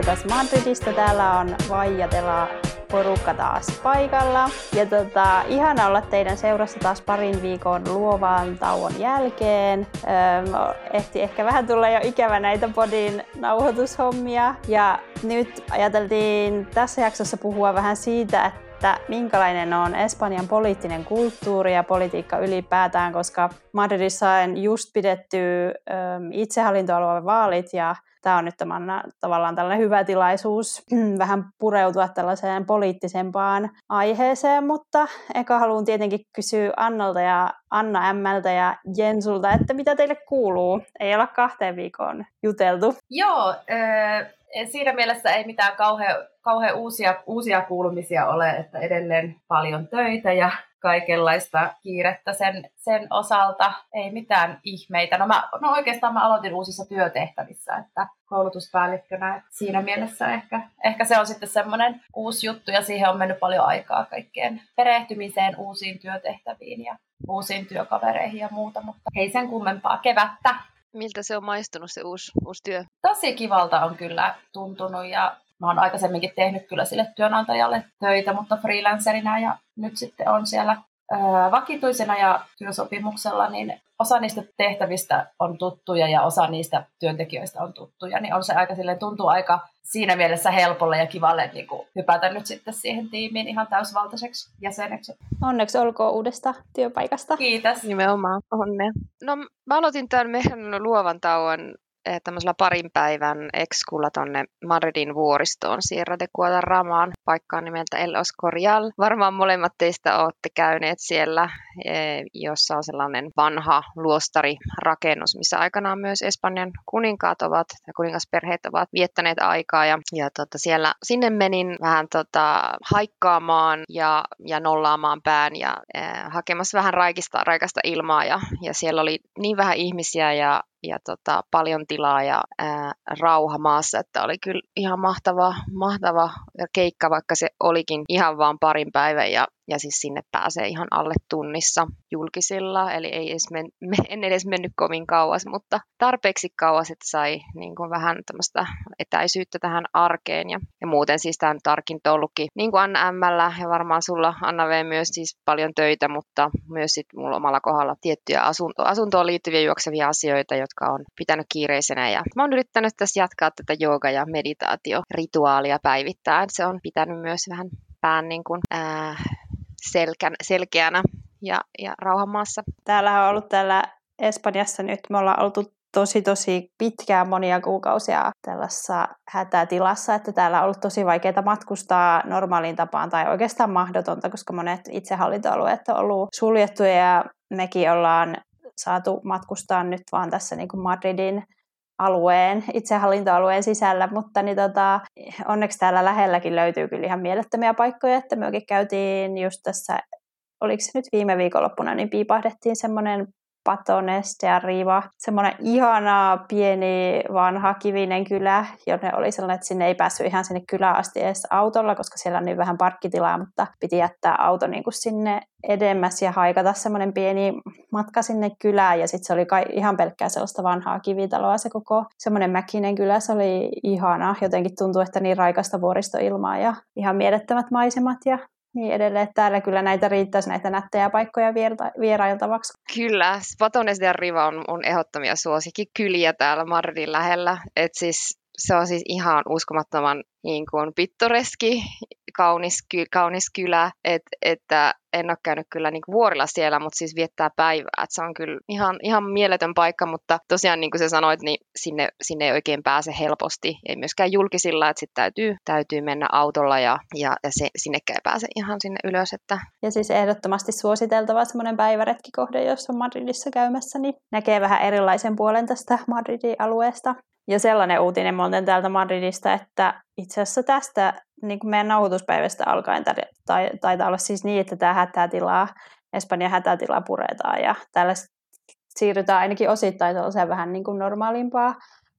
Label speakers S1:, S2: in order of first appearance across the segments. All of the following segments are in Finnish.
S1: Terveisiä taas Madridista. Täällä on Vaijatela porukka taas paikalla. Ja tota, ihana olla teidän seurassa taas parin viikon luovan tauon jälkeen. Öö, ehti ehkä vähän tulla jo ikävä näitä podin nauhoitushommia. Ja nyt ajateltiin tässä jaksossa puhua vähän siitä, että että minkälainen on Espanjan poliittinen kulttuuri ja politiikka ylipäätään, koska Madridissa on just pidetty itsehallintoalueen vaalit ja tämä on nyt tämän, tavallaan tällainen hyvä tilaisuus vähän pureutua tällaiseen poliittisempaan aiheeseen, mutta eka haluan tietenkin kysyä Annalta ja Anna Ämmältä ja Jensulta, että mitä teille kuuluu? Ei olla kahteen viikkoon juteltu.
S2: Joo, äh, siinä mielessä ei mitään kauhean, kauhean uusia, uusia kuulumisia ole, että edelleen paljon töitä ja kaikenlaista kiirettä sen, sen osalta. Ei mitään ihmeitä. No, mä, no oikeastaan mä aloitin uusissa työtehtävissä, että koulutuspäällikkönä. Että siinä mielessä ehkä, ehkä se on sitten semmoinen uusi juttu ja siihen on mennyt paljon aikaa kaikkeen perehtymiseen, uusiin työtehtäviin ja uusiin työkavereihin ja muuta, mutta ei sen kummempaa kevättä.
S3: Miltä se on maistunut se uusi, uusi työ?
S2: Tosi kivalta on kyllä tuntunut ja mä oon aikaisemminkin tehnyt kyllä sille työnantajalle töitä, mutta freelancerina ja nyt sitten on siellä vakituisena ja työsopimuksella, niin osa niistä tehtävistä on tuttuja ja osa niistä työntekijöistä on tuttuja, niin on se aika silleen, tuntuu aika siinä mielessä helpolle ja kivalle niin kuin hypätä nyt sitten siihen tiimiin ihan täysvaltaiseksi jäseneksi.
S1: Onneksi olkoon uudesta työpaikasta.
S2: Kiitos.
S3: Nimenomaan, onne. No mä aloitin tämän meidän luovan tauon tämmöisellä parin päivän ekskulla tonne Madridin vuoristoon Sierra de Guadaramaan paikkaan nimeltä El Oscorial. Varmaan molemmat teistä olette käyneet siellä, eh, jossa on sellainen vanha luostarirakennus, missä aikanaan myös Espanjan kuninkaat ovat ja kuningasperheet ovat viettäneet aikaa. Ja, ja tota, siellä sinne menin vähän tota, haikkaamaan ja, ja nollaamaan pään ja eh, hakemassa vähän raikista, raikasta ilmaa. Ja, ja siellä oli niin vähän ihmisiä ja ja tota, paljon tilaa ja ää, rauha maassa, että oli kyllä ihan mahtava, mahtava keikka, vaikka se olikin ihan vain parin päivän ja ja siis sinne pääsee ihan alle tunnissa julkisilla, eli ei edes men, me, en edes mennyt kovin kauas, mutta tarpeeksi kauas, että sai niin kuin vähän tämmöistä etäisyyttä tähän arkeen. Ja, ja muuten siis tämä nyt arkin ollutkin, niin kuin Anna Ämmällä ja varmaan sulla Anna V myös siis paljon töitä, mutta myös sitten mulla omalla kohdalla tiettyjä asunto, asuntoon liittyviä juoksevia asioita, jotka on pitänyt kiireisenä. Ja mä oon yrittänyt tässä jatkaa tätä jooga- ja meditaatiorituaalia päivittäin. Se on pitänyt myös vähän pään niin kuin, ää, selkän, selkeänä ja, ja rauhanmaassa.
S1: Täällä on ollut täällä Espanjassa nyt, me ollaan oltu tosi tosi pitkään monia kuukausia tällaisessa hätätilassa, että täällä on ollut tosi vaikeaa matkustaa normaaliin tapaan tai oikeastaan mahdotonta, koska monet itsehallintoalueet on ollut suljettuja ja mekin ollaan saatu matkustaa nyt vaan tässä niin kuin Madridin alueen, itsehallintoalueen sisällä, mutta niin tota, onneksi täällä lähelläkin löytyy kyllä ihan mielettömiä paikkoja, että mekin käytiin just tässä, oliko se nyt viime viikonloppuna, niin piipahdettiin semmoinen Patonest ja Riva, semmoinen ihana pieni vanha kivinen kylä, jonne oli sellainen, että sinne ei päässyt ihan sinne kylään asti edes autolla, koska siellä on niin vähän parkkitilaa, mutta piti jättää auto niin kuin sinne edemmäs ja haikata semmoinen pieni matka sinne kylään. Ja sitten se oli kai ihan pelkkää sellaista vanhaa kivitaloa se koko. Semmoinen mäkinen kylä, se oli ihana, jotenkin tuntuu, että niin raikasta vuoristoilmaa ja ihan mielettömät maisemat ja niin edelleen, täällä kyllä näitä riittäisi näitä nättejä paikkoja vierailtavaksi.
S3: Kyllä, Patones de Riva on, on ehdottomia kyliä täällä Madridin lähellä. Et siis se on siis ihan uskomattoman niin kuin pittoreski, kaunis, ky, kaunis kylä, et, että en ole käynyt kyllä niin kuin vuorilla siellä, mutta siis viettää päivää. Et se on kyllä ihan, ihan mieletön paikka, mutta tosiaan niin kuin sä sanoit, niin sinne, sinne ei oikein pääse helposti, ei myöskään julkisilla, että sitten täytyy, täytyy mennä autolla ja, ja, ja se, sinnekään ei pääse ihan sinne ylös. Että...
S1: Ja siis ehdottomasti suositeltava semmoinen päiväretkikohde, jos on Madridissa käymässä, niin näkee vähän erilaisen puolen tästä Madridin alueesta. Ja sellainen uutinen muuten täältä Madridista, että itse asiassa tästä niin kuin meidän nauhoituspäivästä alkaen tai, taitaa olla siis niin, että tämä hätätila, Espanjan hätätila puretaan ja tällä siirrytään ainakin osittain sellaiseen vähän niin kuin normaalimpaa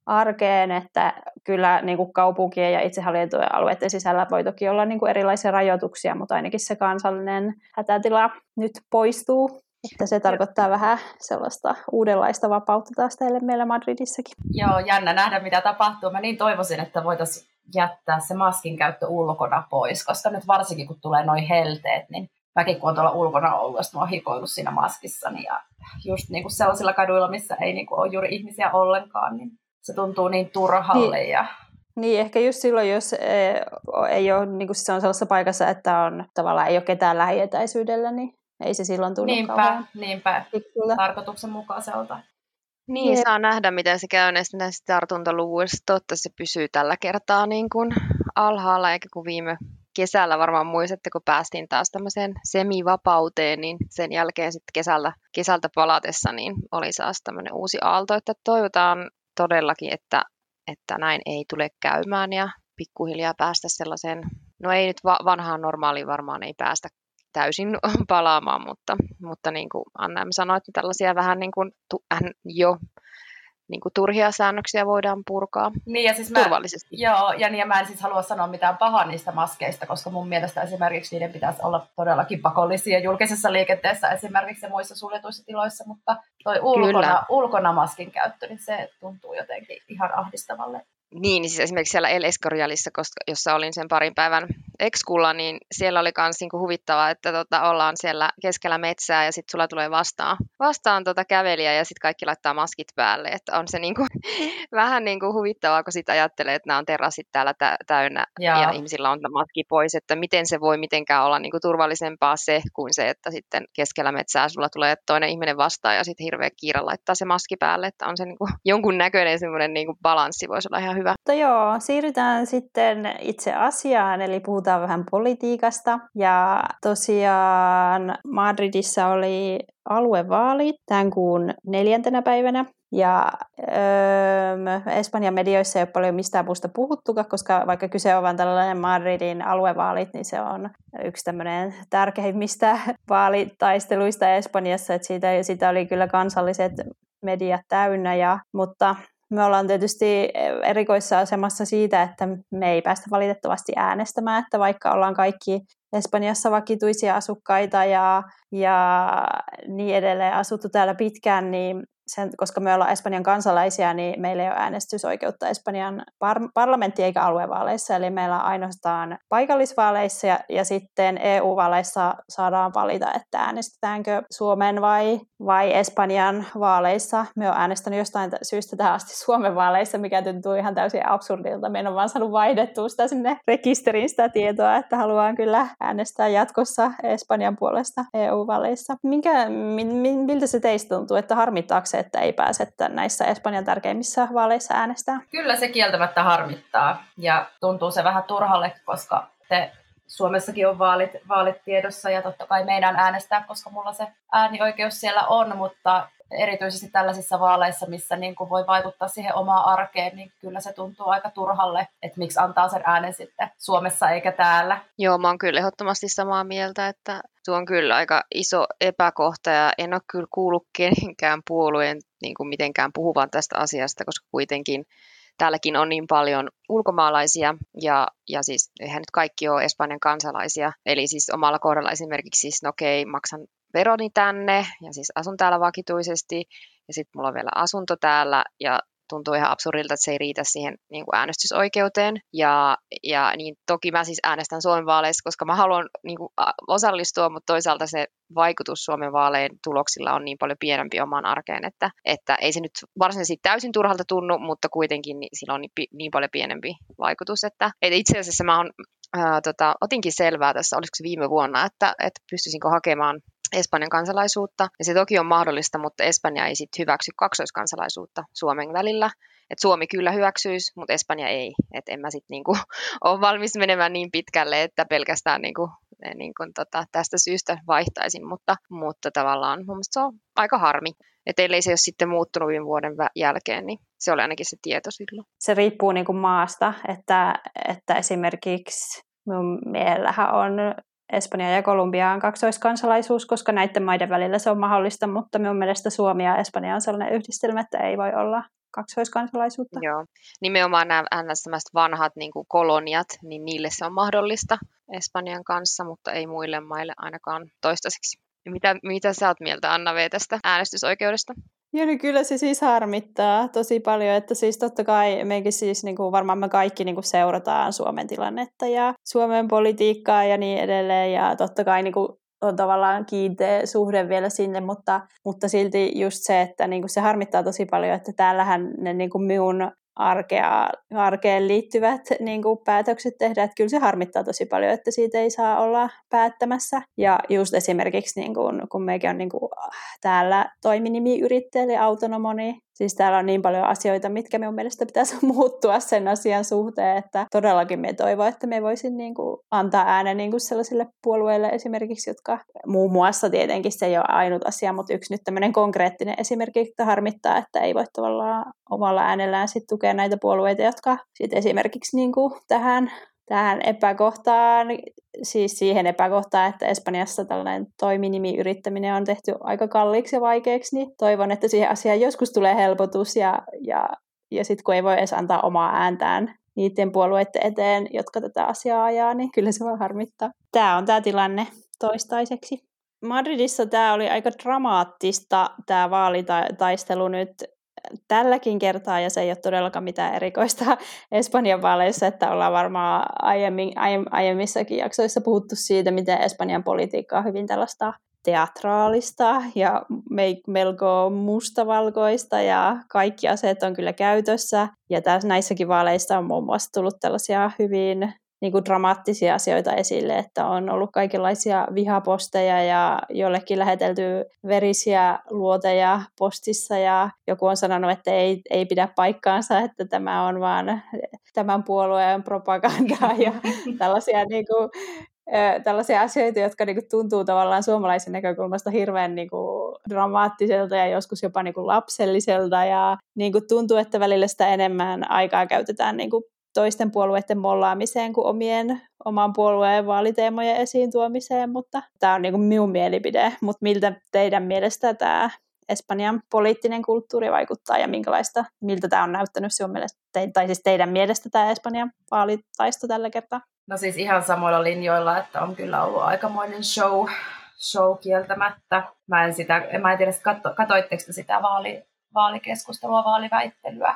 S1: arkeen, että kyllä niin kuin kaupunkien ja itsehallintojen alueiden sisällä voi toki olla niin kuin erilaisia rajoituksia, mutta ainakin se kansallinen hätätila nyt poistuu että se tarkoittaa vähän sellaista uudenlaista vapautta taas teille meillä Madridissakin.
S2: Joo, jännä nähdä mitä tapahtuu. Mä niin toivoisin, että voitaisiin jättää se maskin käyttö ulkona pois, koska nyt varsinkin kun tulee noin helteet, niin mäkin kun on tuolla ulkona ollut, ja mä oon hikoillut siinä maskissani niin ja just niin kuin sellaisilla kaduilla, missä ei niin kuin ole juuri ihmisiä ollenkaan, niin se tuntuu niin turhalle niin. ja
S1: niin, ehkä just silloin, jos eh, ei ole, niin kuin se on sellaisessa paikassa, että on tavallaan ei ole ketään lähietäisyydellä, niin ei se silloin tunnu
S2: niinpä,
S1: kauhean
S2: niinpä, tarkoituksenmukaiselta.
S3: Niin, saa nähdä, miten se käy näistä, tartuntaluvuista. Totta se pysyy tällä kertaa niin kuin alhaalla, eikä kuin viime kesällä varmaan muistatte, kun päästiin taas tämmöiseen semivapauteen, niin sen jälkeen sitten kesällä, kesältä palatessa niin oli taas tämmöinen uusi aalto, että toivotaan todellakin, että, että näin ei tule käymään ja pikkuhiljaa päästä sellaiseen, no ei nyt va- vanhaan normaaliin varmaan ei päästä täysin palaamaan, mutta, mutta niin kuin Anna sanoi, että tällaisia vähän niin kuin jo niin kuin turhia säännöksiä voidaan purkaa
S2: niin, ja siis mä, turvallisesti. Joo, ja, niin, ja mä en siis halua sanoa mitään pahaa niistä maskeista, koska mun mielestä esimerkiksi niiden pitäisi olla todellakin pakollisia julkisessa liikenteessä esimerkiksi ja muissa suljetuissa tiloissa, mutta toi ulkona, ulkona maskin käyttö, niin se tuntuu jotenkin ihan ahdistavalle.
S3: Niin, siis esimerkiksi siellä El Escorialissa, koska, jossa olin sen parin päivän ekskulla, niin siellä oli myös niinku huvittavaa, että tota, ollaan siellä keskellä metsää ja sitten sulla tulee vastaan, vastaan tota kävelijä ja sitten kaikki laittaa maskit päälle. Että on se niinku, vähän niinku huvittavaa, kun sitten ajattelee, että nämä on terassit täällä tä- täynnä Jaa. ja ihmisillä on maski pois, että miten se voi mitenkään olla niinku turvallisempaa se kuin se, että sitten keskellä metsää sulla tulee toinen ihminen vastaan ja sitten hirveä kiire laittaa se maski päälle, että on se niinku jonkun näköinen semmoinen niinku balanssi voisi olla ihan hyvä.
S1: Mutta joo, siirrytään sitten itse asiaan, eli puhutaan vähän politiikasta. Ja tosiaan Madridissa oli aluevaalit tämän kuun neljäntenä päivänä. Ja öö, Espanjan medioissa ei ole paljon mistään muusta puhuttukaan, koska vaikka kyse on vain tällainen Madridin aluevaalit, niin se on yksi tämmöinen tärkeimmistä vaalitaisteluista Espanjassa, että siitä, siitä oli kyllä kansalliset mediat täynnä, ja, mutta me ollaan tietysti erikoissa asemassa siitä, että me ei päästä valitettavasti äänestämään, että vaikka ollaan kaikki Espanjassa vakituisia asukkaita ja, ja niin edelleen asuttu täällä pitkään, niin sen, koska me ollaan Espanjan kansalaisia, niin meillä ei ole äänestysoikeutta Espanjan par- parlamentti- eikä aluevaaleissa, eli meillä on ainoastaan paikallisvaaleissa ja, ja sitten EU-vaaleissa saadaan valita, että äänestetäänkö Suomen vai, vai Espanjan vaaleissa. Me on äänestänyt jostain syystä tähän asti Suomen vaaleissa, mikä tuntuu ihan täysin absurdilta. Me on vaan saanut vaihdettua sitä sinne rekisteriin sitä tietoa, että haluan kyllä äänestää jatkossa Espanjan puolesta EU-vaaleissa. Minkä, miltä se teistä tuntuu, että harmittaako se, että ei pääse näissä Espanjan tärkeimmissä vaaleissa äänestää.
S2: Kyllä se kieltämättä harmittaa ja tuntuu se vähän turhalle, koska te Suomessakin on vaalit, vaalit tiedossa ja totta kai meidän äänestää, koska mulla se äänioikeus siellä on, mutta erityisesti tällaisissa vaaleissa, missä niin kuin voi vaikuttaa siihen omaan arkeen, niin kyllä se tuntuu aika turhalle, että miksi antaa sen äänen sitten Suomessa eikä täällä.
S3: Joo, mä oon kyllä ehdottomasti samaa mieltä, että tuo on kyllä aika iso epäkohta ja en ole kyllä kuullut kenenkään puolueen niin kuin mitenkään puhuvan tästä asiasta, koska kuitenkin täälläkin on niin paljon ulkomaalaisia ja, ja siis eihän nyt kaikki ole Espanjan kansalaisia. Eli siis omalla kohdalla esimerkiksi siis, no okei, maksan veroni tänne ja siis asun täällä vakituisesti ja sitten mulla on vielä asunto täällä ja tuntuu ihan absurdilta, että se ei riitä siihen niin kuin äänestysoikeuteen. Ja, ja niin toki mä siis äänestän Suomen vaaleissa, koska mä haluan niin kuin, osallistua, mutta toisaalta se vaikutus Suomen vaalejen tuloksilla on niin paljon pienempi omaan arkeen, että, että ei se nyt varsinaisesti täysin turhalta tunnu, mutta kuitenkin niin, sillä on niin, niin paljon pienempi vaikutus, että, että itse asiassa mä on, ää, tota, otinkin selvää tässä, olisiko se viime vuonna, että, että pystyisinkö hakemaan Espanjan kansalaisuutta. Ja se toki on mahdollista, mutta Espanja ei sitten hyväksy kaksoiskansalaisuutta Suomen välillä. Et Suomi kyllä hyväksyisi, mutta Espanja ei. Et en mä sitten niinku ole valmis menemään niin pitkälle, että pelkästään niinku, niinku tota, tästä syystä vaihtaisin, mutta, mutta tavallaan mun se on aika harmi. Että ellei se ole sitten muuttunut viime vuoden jälkeen, niin se oli ainakin se tieto silloin.
S1: Se riippuu niin kuin maasta, että, että esimerkiksi minun mielellähän on Espanja ja Kolumbia on kaksoiskansalaisuus, koska näiden maiden välillä se on mahdollista, mutta minun mielestä Suomi ja Espanja on sellainen yhdistelmä, että ei voi olla kaksoiskansalaisuutta.
S3: Joo, nimenomaan nämä vanhat niin kuin koloniat, niin niille se on mahdollista Espanjan kanssa, mutta ei muille maille ainakaan toistaiseksi. Mitä, mitä sä oot mieltä, Anna V, tästä äänestysoikeudesta?
S1: Joo, niin kyllä se siis harmittaa tosi paljon, että siis totta kai meikin siis niin kuin varmaan me kaikki niin kuin seurataan Suomen tilannetta ja Suomen politiikkaa ja niin edelleen ja totta kai niin kuin on tavallaan kiinteä suhde vielä sinne, mutta, mutta silti just se, että niin kuin se harmittaa tosi paljon, että täällähän ne niin kuin minun arkea, arkeen liittyvät niin kuin päätökset tehdä. Että kyllä se harmittaa tosi paljon, että siitä ei saa olla päättämässä. Ja just esimerkiksi niin kuin, kun meikin on niin kuin, täällä toiminimiyrittäjä eli autonomoni, Siis täällä on niin paljon asioita, mitkä minun mielestä pitäisi muuttua sen asian suhteen, että todellakin me toivon, että me voisin niin kuin antaa äänen niin kuin sellaisille puolueille esimerkiksi, jotka muun muassa tietenkin se ei ole ainut asia, mutta yksi nyt tämmöinen konkreettinen esimerkki, että harmittaa, että ei voi tavallaan omalla äänellään sit tukea näitä puolueita, jotka sit esimerkiksi niin kuin tähän tähän epäkohtaan, siis siihen epäkohtaan, että Espanjassa tällainen toiminimiyrittäminen on tehty aika kalliiksi ja vaikeaksi, niin toivon, että siihen asiaan joskus tulee helpotus ja, ja, ja sitten kun ei voi edes antaa omaa ääntään niiden puolueiden eteen, jotka tätä asiaa ajaa, niin kyllä se voi harmittaa. Tämä on tämä tilanne toistaiseksi. Madridissa tämä oli aika dramaattista, tämä vaalitaistelu nyt tälläkin kertaa, ja se ei ole todellakaan mitään erikoista Espanjan vaaleissa, että ollaan varmaan aiemmin, aiemmissakin jaksoissa puhuttu siitä, miten Espanjan politiikka on hyvin tällaista teatraalista ja melko mustavalkoista ja kaikki aseet on kyllä käytössä. Ja tässä näissäkin vaaleissa on muun muassa tullut tällaisia hyvin niin kuin dramaattisia asioita esille, että on ollut kaikenlaisia vihaposteja ja jollekin lähetelty verisiä luoteja postissa ja joku on sanonut, että ei, ei pidä paikkaansa, että tämä on vaan tämän puolueen propagandaa ja tällaisia niin kuin, tällaisia asioita, jotka niin kuin, tuntuu tavallaan suomalaisen näkökulmasta hirveän niin kuin, dramaattiselta ja joskus jopa niin kuin, lapselliselta ja niin kuin, tuntuu, että välillä sitä enemmän aikaa käytetään niin kuin, toisten puolueiden mollaamiseen kuin omien, oman puolueen vaaliteemojen esiin tuomiseen, mutta tämä on niin kuin minun mielipide. Mutta miltä teidän mielestä tämä Espanjan poliittinen kulttuuri vaikuttaa ja minkälaista, miltä tämä on näyttänyt sinun mielestä, tai siis teidän mielestä tämä Espanjan vaalitaisto tällä kertaa?
S2: No siis ihan samoilla linjoilla, että on kyllä ollut aikamoinen show, show kieltämättä. Mä en, sitä, mä en tiedä, katso, katoitteko sitä vaali, vaalikeskustelua, vaaliväittelyä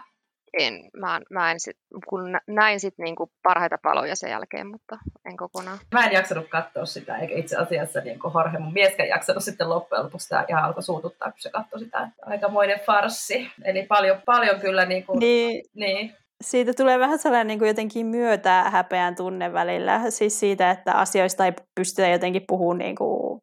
S3: en, mä, mä en sit, kun näin sit niinku parhaita paloja sen jälkeen, mutta en kokonaan.
S2: Mä en jaksanut katsoa sitä, eikä itse asiassa niin kuin Jorge mun mieskään jaksanut sitten loppujen lopuksi sitä ihan alkoi suututtaa, kun se katsoi sitä. Aikamoinen farssi. Eli paljon, paljon kyllä niin kuin,
S1: niin. niin siitä tulee vähän sellainen niin kuin jotenkin myötä häpeän tunne välillä, siis siitä, että asioista ei pystytä jotenkin puhumaan niin kuin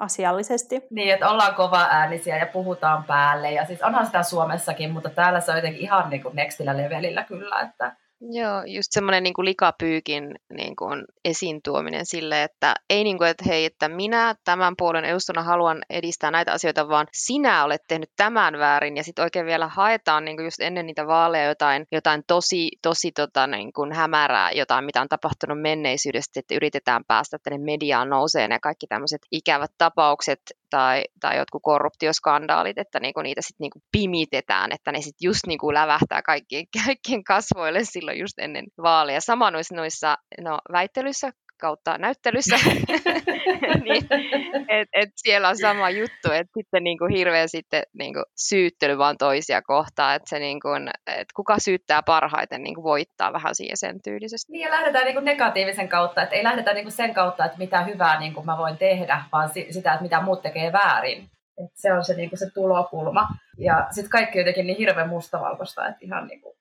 S1: asiallisesti.
S2: Niin, että ollaan kova äänisiä ja puhutaan päälle. Ja siis onhan sitä Suomessakin, mutta täällä se on jotenkin ihan niin kuin nextillä levelillä kyllä, että
S3: Joo, just semmoinen niin kuin likapyykin niin kuin esiin tuominen sille, että ei niin kuin, että hei, että minä tämän puolen edustuna haluan edistää näitä asioita, vaan sinä olet tehnyt tämän väärin. Ja sitten oikein vielä haetaan niin kuin just ennen niitä vaaleja jotain, jotain tosi, tosi tota, niin kuin hämärää, jotain mitä on tapahtunut menneisyydestä, että yritetään päästä tänne mediaan nouseen ja kaikki tämmöiset ikävät tapaukset tai, tai jotkut korruptioskandaalit, että niinku niitä sitten niinku pimitetään, että ne sitten just niinku lävähtää kaikkien, kaikkien kasvoille silloin just ennen vaaleja. Sama noissa, noissa no, väittelyissä kautta näyttelyssä, niin, et, et siellä on sama juttu, että sitten niin kuin hirveä sitten niin kuin syyttely vaan toisia kohtaan, että se niin kuin, että kuka syyttää parhaiten niin kuin voittaa vähän siihen sen tyylisesti.
S2: Niin ja lähdetään niin kuin negatiivisen kautta, että ei lähdetä niin kuin sen kautta, että mitä hyvää niin kuin mä voin tehdä, vaan sitä, että mitä muut tekee väärin. Et se on se, niin kuin se tulokulma. Ja sitten kaikki jotenkin niin hirveän mustavalkoista, että ihan niin kuin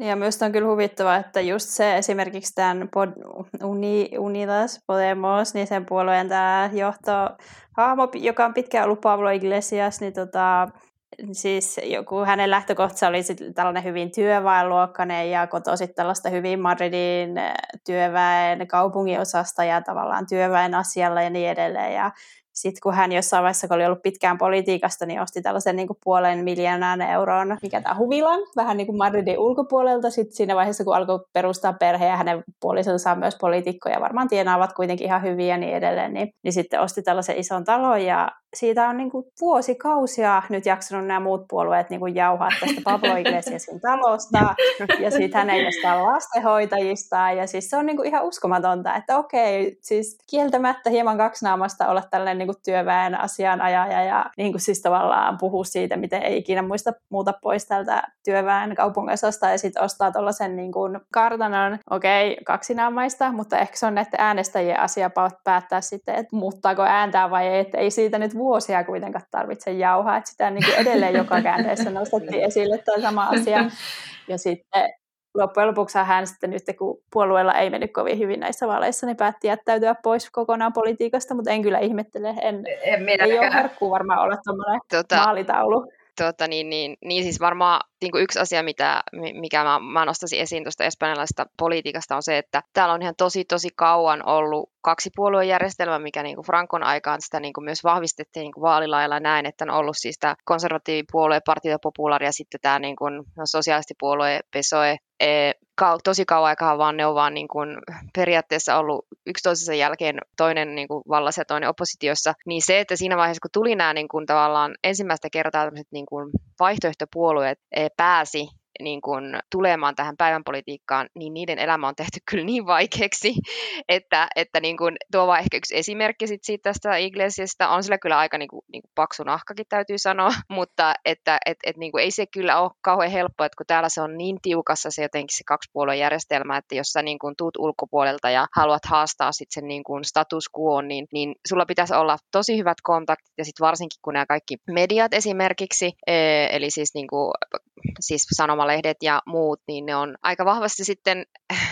S1: ja myös on kyllä huvittavaa, että just se esimerkiksi tämän Pod, Uni, Unidas Podemos, niin sen puolueen tämä johtohahmo, joka on pitkään ollut Pablo Iglesias, niin tota, siis joku hänen lähtökohtansa oli tällainen hyvin työväenluokkainen ja kotoisin tällaista hyvin Madridin työväen kaupunginosasta ja tavallaan työväen asialla ja niin edelleen. Ja sitten kun hän jossain vaiheessa, kun oli ollut pitkään politiikasta, niin osti tällaisen niin kuin puolen miljoonan euron, mikä tämä huvilan, vähän niin kuin Madridin ulkopuolelta. Sitten siinä vaiheessa, kun alkoi perustaa perhe ja hänen puolisonsa on myös poliitikkoja, varmaan tienaavat kuitenkin ihan hyviä ja niin edelleen, niin, niin sitten osti tällaisen ison talon ja siitä on niin kuin vuosikausia nyt jaksanut nämä muut puolueet niin kuin jauhaa tästä Pablo Iglesiasin talosta ja sitten hänen jostain lastenhoitajista. Ja siis se on niin kuin ihan uskomatonta, että okei, siis kieltämättä hieman kaksinaamasta olla tällainen niin kuin työväen asianajaja ja niin kuin siis tavallaan puhua siitä, miten ei ikinä muista muuta pois tältä työväen kaupunginosasta ja sitten ostaa tuollaisen niin kuin kartanon, okei, kaksinaamaista, mutta ehkä se on näiden äänestäjien asia päättää sitten, että muuttaako ääntää vai ei, että ei siitä nyt vuosia kuitenkaan tarvitse jauhaa, että sitä niin kuin edelleen joka käänteessä nostettiin esille tuo sama asia. Ja sitten loppujen lopuksi hän sitten nyt, kun puolueella ei mennyt kovin hyvin näissä vaaleissa, niin päätti jättäytyä pois kokonaan politiikasta, mutta en kyllä ihmettele, en, en ei ole varmaan olla tuommoinen tota, maalitaulu.
S3: Tuota, niin, niin, niin siis varmaan niin kuin yksi asia, mitä, mikä mä, mä nostaisin esiin tuosta espanjalaisesta politiikasta on se, että täällä on ihan tosi tosi kauan ollut kaksi puoluejärjestelmää, mikä niin kuin Frankon aikaan sitä niin kuin myös vahvistettiin niin kuin vaalilailla näin, että on ollut siis tämä konservatiivipuolue, Partito Popular ja sitten tämä niin kuin sosiaalistipuolue PSOE, e, tosi kauan aikaa, vaan ne on vaan niin kuin periaatteessa ollut yksi toisensa jälkeen toinen niin kuin vallassa ja toinen oppositiossa, niin se, että siinä vaiheessa, kun tuli nämä niin kuin tavallaan ensimmäistä kertaa niin kuin vaihtoehtopuolueet e, pääsi niin kuin tulemaan tähän päivänpolitiikkaan, niin niiden elämä on tehty kyllä niin vaikeaksi, että, että niin kuin, tuo on ehkä yksi esimerkki sit siitä tästä Iglesiasta. On sillä kyllä aika niin kuin, niin kuin paksu nahkakin täytyy sanoa, mutta että et, et, niin kuin, ei se kyllä ole kauhean helppoa, että kun täällä se on niin tiukassa se jotenkin se kaksipuolueen järjestelmä, että jos sä niin kuin, tuut ulkopuolelta ja haluat haastaa sit sen niin kuin, status quo, niin, niin sulla pitäisi olla tosi hyvät kontaktit ja sitten varsinkin kun nämä kaikki mediat esimerkiksi, e, eli siis, niin kuin, siis sanomalehdet ja muut, niin ne on aika vahvasti sitten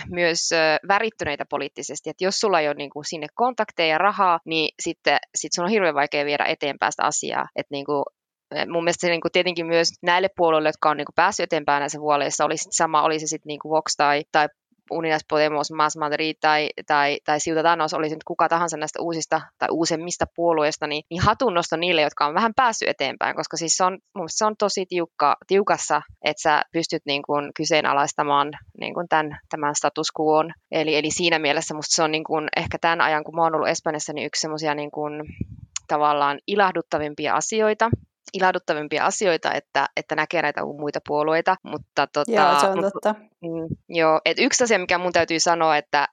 S3: myös värittyneitä poliittisesti, että jos sulla ei ole niin kuin sinne kontakteja ja rahaa, niin sitten sit sun on hirveän vaikea viedä eteenpäin sitä asiaa, että niin kuin mun mielestä se niin kuin tietenkin myös näille puolueille, jotka on niin kuin päässyt eteenpäin näissä vuoleissa, oli sama, oli se sitten niin Vox tai, tai Unidas Podemos, Mas Madrid tai, tai, tai Ciudadanos, olisi nyt kuka tahansa näistä uusista tai uusemmista puolueista, niin, niin hatunnosto niille, jotka on vähän päässyt eteenpäin, koska siis se on, mun se on tosi tiukka, tiukassa, että sä pystyt niin kuin kyseenalaistamaan niin kuin tämän, tämän status quo. Eli, eli siinä mielessä musta se on niin kuin, ehkä tämän ajan, kun mä oon ollut Espanjassa, niin yksi semmoisia niin tavallaan ilahduttavimpia asioita, ilahduttavimpia asioita, että, että näkee näitä muita puolueita. Mutta, tota,
S1: joo, se on totta.
S3: Mm, joo, et yksi asia, mikä mun täytyy sanoa, että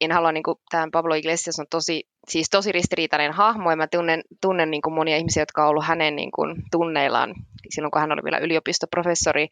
S3: en halua, niin kuin, tämän Pablo Iglesias on tosi, siis tosi ristiriitainen hahmo, ja mä tunnen, tunnen niin kuin monia ihmisiä, jotka on ollut hänen niin kuin, tunneillaan silloin, kun hän oli vielä yliopistoprofessori,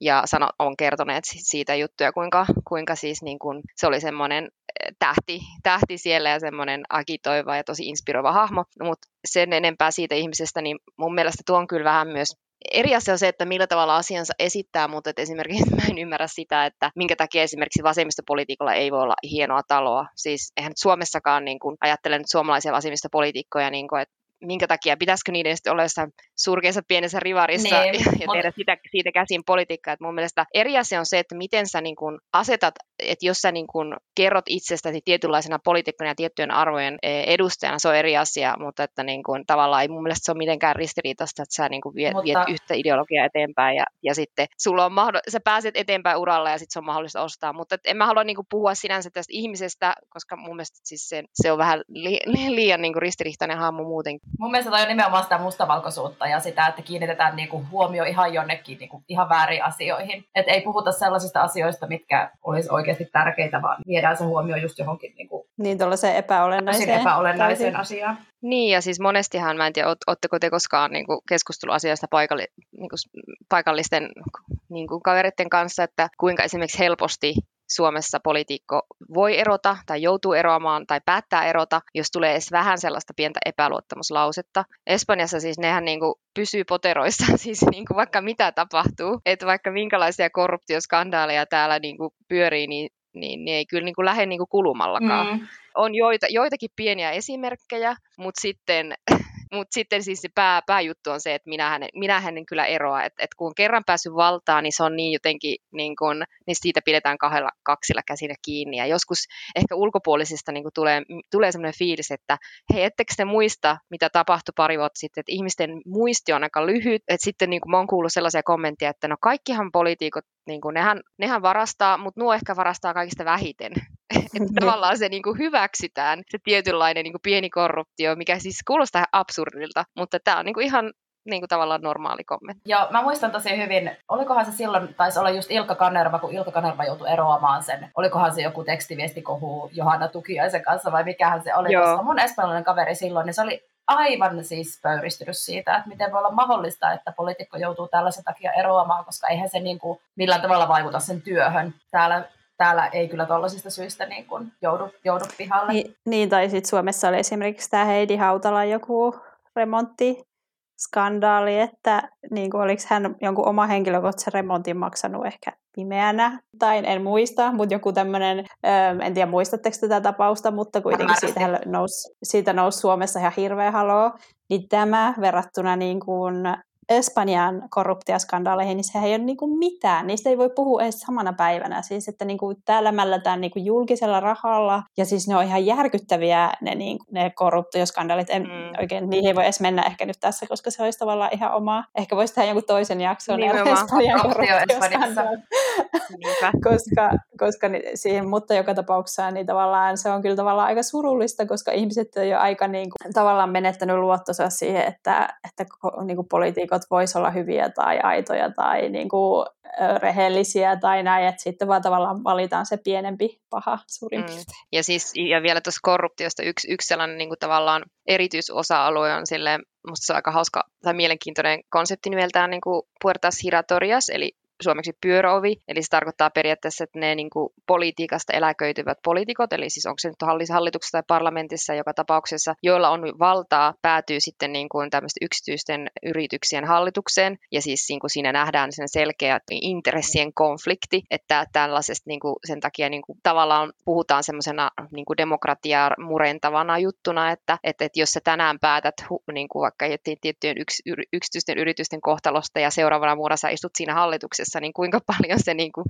S3: ja sano, on kertoneet siitä juttuja, kuinka, kuinka siis niin kuin, se oli semmoinen eh, tähti, tähti siellä ja semmoinen agitoiva ja tosi inspiroiva hahmo, mutta sen enempää siitä ihmisestä, niin mun mielestä tuo on kyllä vähän myös Eri asia on se, että millä tavalla asiansa esittää, mutta että esimerkiksi mä en ymmärrä sitä, että minkä takia esimerkiksi vasemmistopolitiikolla ei voi olla hienoa taloa. Siis eihän nyt Suomessakaan niin kuin, ajattelen nyt suomalaisia vasemmistopolitiikkoja, niin kuin, että minkä takia, pitäisikö niiden sitten olla jossain surkeassa pienessä rivarissa niin, ja, ja tehdä sitä, siitä käsin politiikkaa. Et mun mielestä eri asia on se, että miten sä niin kun asetat, että jos sä niin kun kerrot itsestäsi tietynlaisena poliitikkona ja tiettyjen arvojen e, edustajana, se on eri asia, mutta että niin kun, tavallaan ei mun mielestä se ole mitenkään ristiriitaista, että sä niin kun viet, mutta... viet yhtä ideologiaa eteenpäin ja, ja sitten sulla on mahdoll- sä pääset eteenpäin uralla ja sitten se on mahdollista ostaa, mutta en mä halua niin puhua sinänsä tästä ihmisestä, koska mun mielestä siis se, se on vähän li, li, liian niin ristiriitainen hahmo muutenkin.
S2: Mun mielestä toi on nimenomaan sitä mustavalkoisuutta ja sitä, että kiinnitetään niinku huomio ihan jonnekin niinku ihan väärin asioihin. Et ei puhuta sellaisista asioista, mitkä olisi oikeasti tärkeitä, vaan viedään se huomio just johonkin niinku,
S1: niin tuollaiseen epäolennaiseen,
S2: epäolennaiseen asiaan.
S3: Niin, ja siis monestihan, mä en tiedä, oletteko te koskaan niin kuin keskustellut asiasta paikalli, niin kuin, paikallisten niin kuin kaveritten kanssa, että kuinka esimerkiksi helposti Suomessa poliitikko voi erota tai joutuu eroamaan tai päättää erota, jos tulee edes vähän sellaista pientä epäluottamuslausetta. Espanjassa siis nehän niin kuin pysyy poteroissa, siis niin kuin vaikka mitä tapahtuu, että vaikka minkälaisia korruptioskandaaleja täällä niin kuin pyörii, niin niin ne ei kyllä niin kuin lähde niin kuin kulumallakaan. Mm. On joita, joitakin pieniä esimerkkejä, mutta sitten mutta sitten siis se pää, pääjuttu on se, että minä hänen, minä hänen kyllä eroa, että et kun on kerran päässyt valtaan, niin se on niin jotenkin, niin, kun, niin siitä pidetään kahdella, kaksilla käsillä kiinni. Ja joskus ehkä ulkopuolisista niin tulee, tulee sellainen fiilis, että hei, ettekö te muista, mitä tapahtui pari vuotta sitten, että ihmisten muisti on aika lyhyt, että sitten niin kuin mä oon kuullut sellaisia kommentteja, että no kaikkihan poliitikot niin kuin, nehän, nehän varastaa, mutta nuo ehkä varastaa kaikista vähiten. että niin. tavallaan se niin kuin hyväksytään, se tietynlainen niin kuin pieni korruptio, mikä siis kuulostaa absurdilta, mutta tämä on niin kuin ihan niin kuin tavallaan normaali kommentti.
S2: Joo, mä muistan tosi hyvin, olikohan se silloin, taisi olla just Ilkka Kanerva, kun Ilkka Kanerva joutui eroamaan sen, olikohan se joku tekstiviestikohu Johanna Tukiaisen kanssa vai mikähän se oli, Joo. koska mun espanjalainen kaveri silloin, niin se oli aivan siis pöyristynyt siitä, että miten voi olla mahdollista, että poliitikko joutuu tällaisen takia eroamaan, koska eihän se niin kuin millään tavalla vaikuta sen työhön. Täällä täällä ei kyllä tuollaisista syistä niin kuin joudu, joudu pihalle.
S1: Niin, niin tai sitten Suomessa oli esimerkiksi tämä Heidi Hautala joku remontti skandaali, että niin kuin, oliko hän jonkun oma henkilökohtaisen remontin maksanut ehkä pimeänä, tai en muista, mutta joku tämmöinen, en tiedä muistatteko tätä tapausta, mutta kuitenkin siitä, nousi, siitä nousi Suomessa ihan hirveä haloo, niin tämä verrattuna niin kuin Espanjan korruptioskandaaleihin, niin sehän ei ole niin kuin mitään. Niistä ei voi puhua edes samana päivänä. Siis, että niin kuin täällä mällätään niin kuin julkisella rahalla, ja siis ne on ihan järkyttäviä ne, niin, ne korruptioskandaalit. En, mm. oikein, niihin ei voi edes mennä ehkä nyt tässä, koska se olisi tavallaan ihan oma. Ehkä voisi tehdä jonkun toisen jakson. Espanjan koska, koska siihen, mutta joka tapauksessa niin tavallaan se on kyllä tavallaan aika surullista, koska ihmiset on jo aika niin kuin, tavallaan menettänyt luottonsa siihen, että, että niin kuin politiikot poliitikot vois olla hyviä tai aitoja tai niin kuin, rehellisiä tai näin, että sitten vaan tavallaan valitaan se pienempi paha suurin mm. piirtein.
S3: Ja, siis, ja vielä tuossa korruptiosta yksi, yksi sellainen niin kuin tavallaan erityisosa-alue on sille musta se on aika hauska tai mielenkiintoinen konsepti nimeltään niin kuin Puertas Giratorias, eli suomeksi pyöröovi, eli se tarkoittaa periaatteessa, että ne niin kuin, politiikasta eläköityvät poliitikot, eli siis onko se nyt hallituksessa tai parlamentissa joka tapauksessa, joilla on valtaa, päätyy sitten niin kuin tämmöisten yksityisten yrityksien hallitukseen, ja siis niin kuin siinä nähdään sen selkeä intressien konflikti, että tällaisesta niin kuin, sen takia niin kuin, tavallaan puhutaan semmoisena niin kuin demokratiaa murentavana juttuna, että, että, että jos sä tänään päätät niin kuin vaikka tiettyjen yks, yksityisten yritysten kohtalosta ja seuraavana vuonna sä istut siinä hallituksessa, tapauksessa, niin kuinka paljon, se, niin kuin,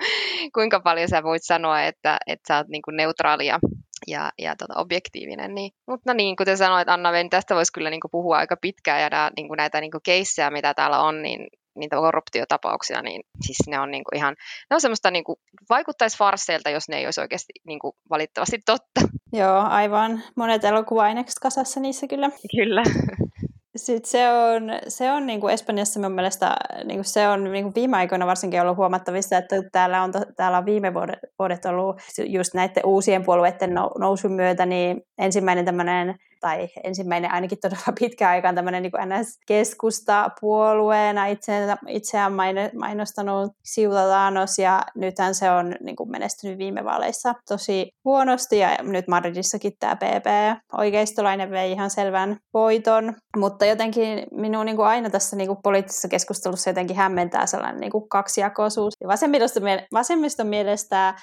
S3: kuinka paljon sä voit sanoa, että, että sä oot niin kuin neutraali ja, ja, ja tota, objektiivinen. Niin. Mutta no niin, kuten sanoit Anna Ven, tästä voisi kyllä niin kuin puhua aika pitkään ja nää, niin kuin näitä niin kuin keissejä, mitä täällä on, niin niitä korruptiotapauksia, niin siis ne on niin kuin ihan, ne on semmoista niin kuin, vaikuttaisi jos ne ei olisi oikeasti niin kuin, valitettavasti totta.
S1: Joo, aivan. Monet elokuva-ainekset kasassa niissä kyllä.
S3: Kyllä.
S1: Sitten se on, se on niin kuin Espanjassa mun mielestä, niin kuin se on niin kuin viime aikoina varsinkin ollut huomattavissa, että täällä on, täällä on viime vuodet, ollut just näiden uusien puolueiden nousun myötä, niin ensimmäinen tämmöinen tai ensimmäinen ainakin todella pitkä aikaan tämmöinen niin NS-keskusta puolueena itseään, itseään mainostanut Ciudadanos ja nythän se on niin kuin menestynyt viime vaaleissa tosi huonosti ja nyt Madridissakin tämä PP oikeistolainen vei ihan selvän voiton, mutta jotenkin minun niin kuin aina tässä niin kuin poliittisessa keskustelussa jotenkin hämmentää sellainen niin kuin kaksijakoisuus. Vasemmiston mielestä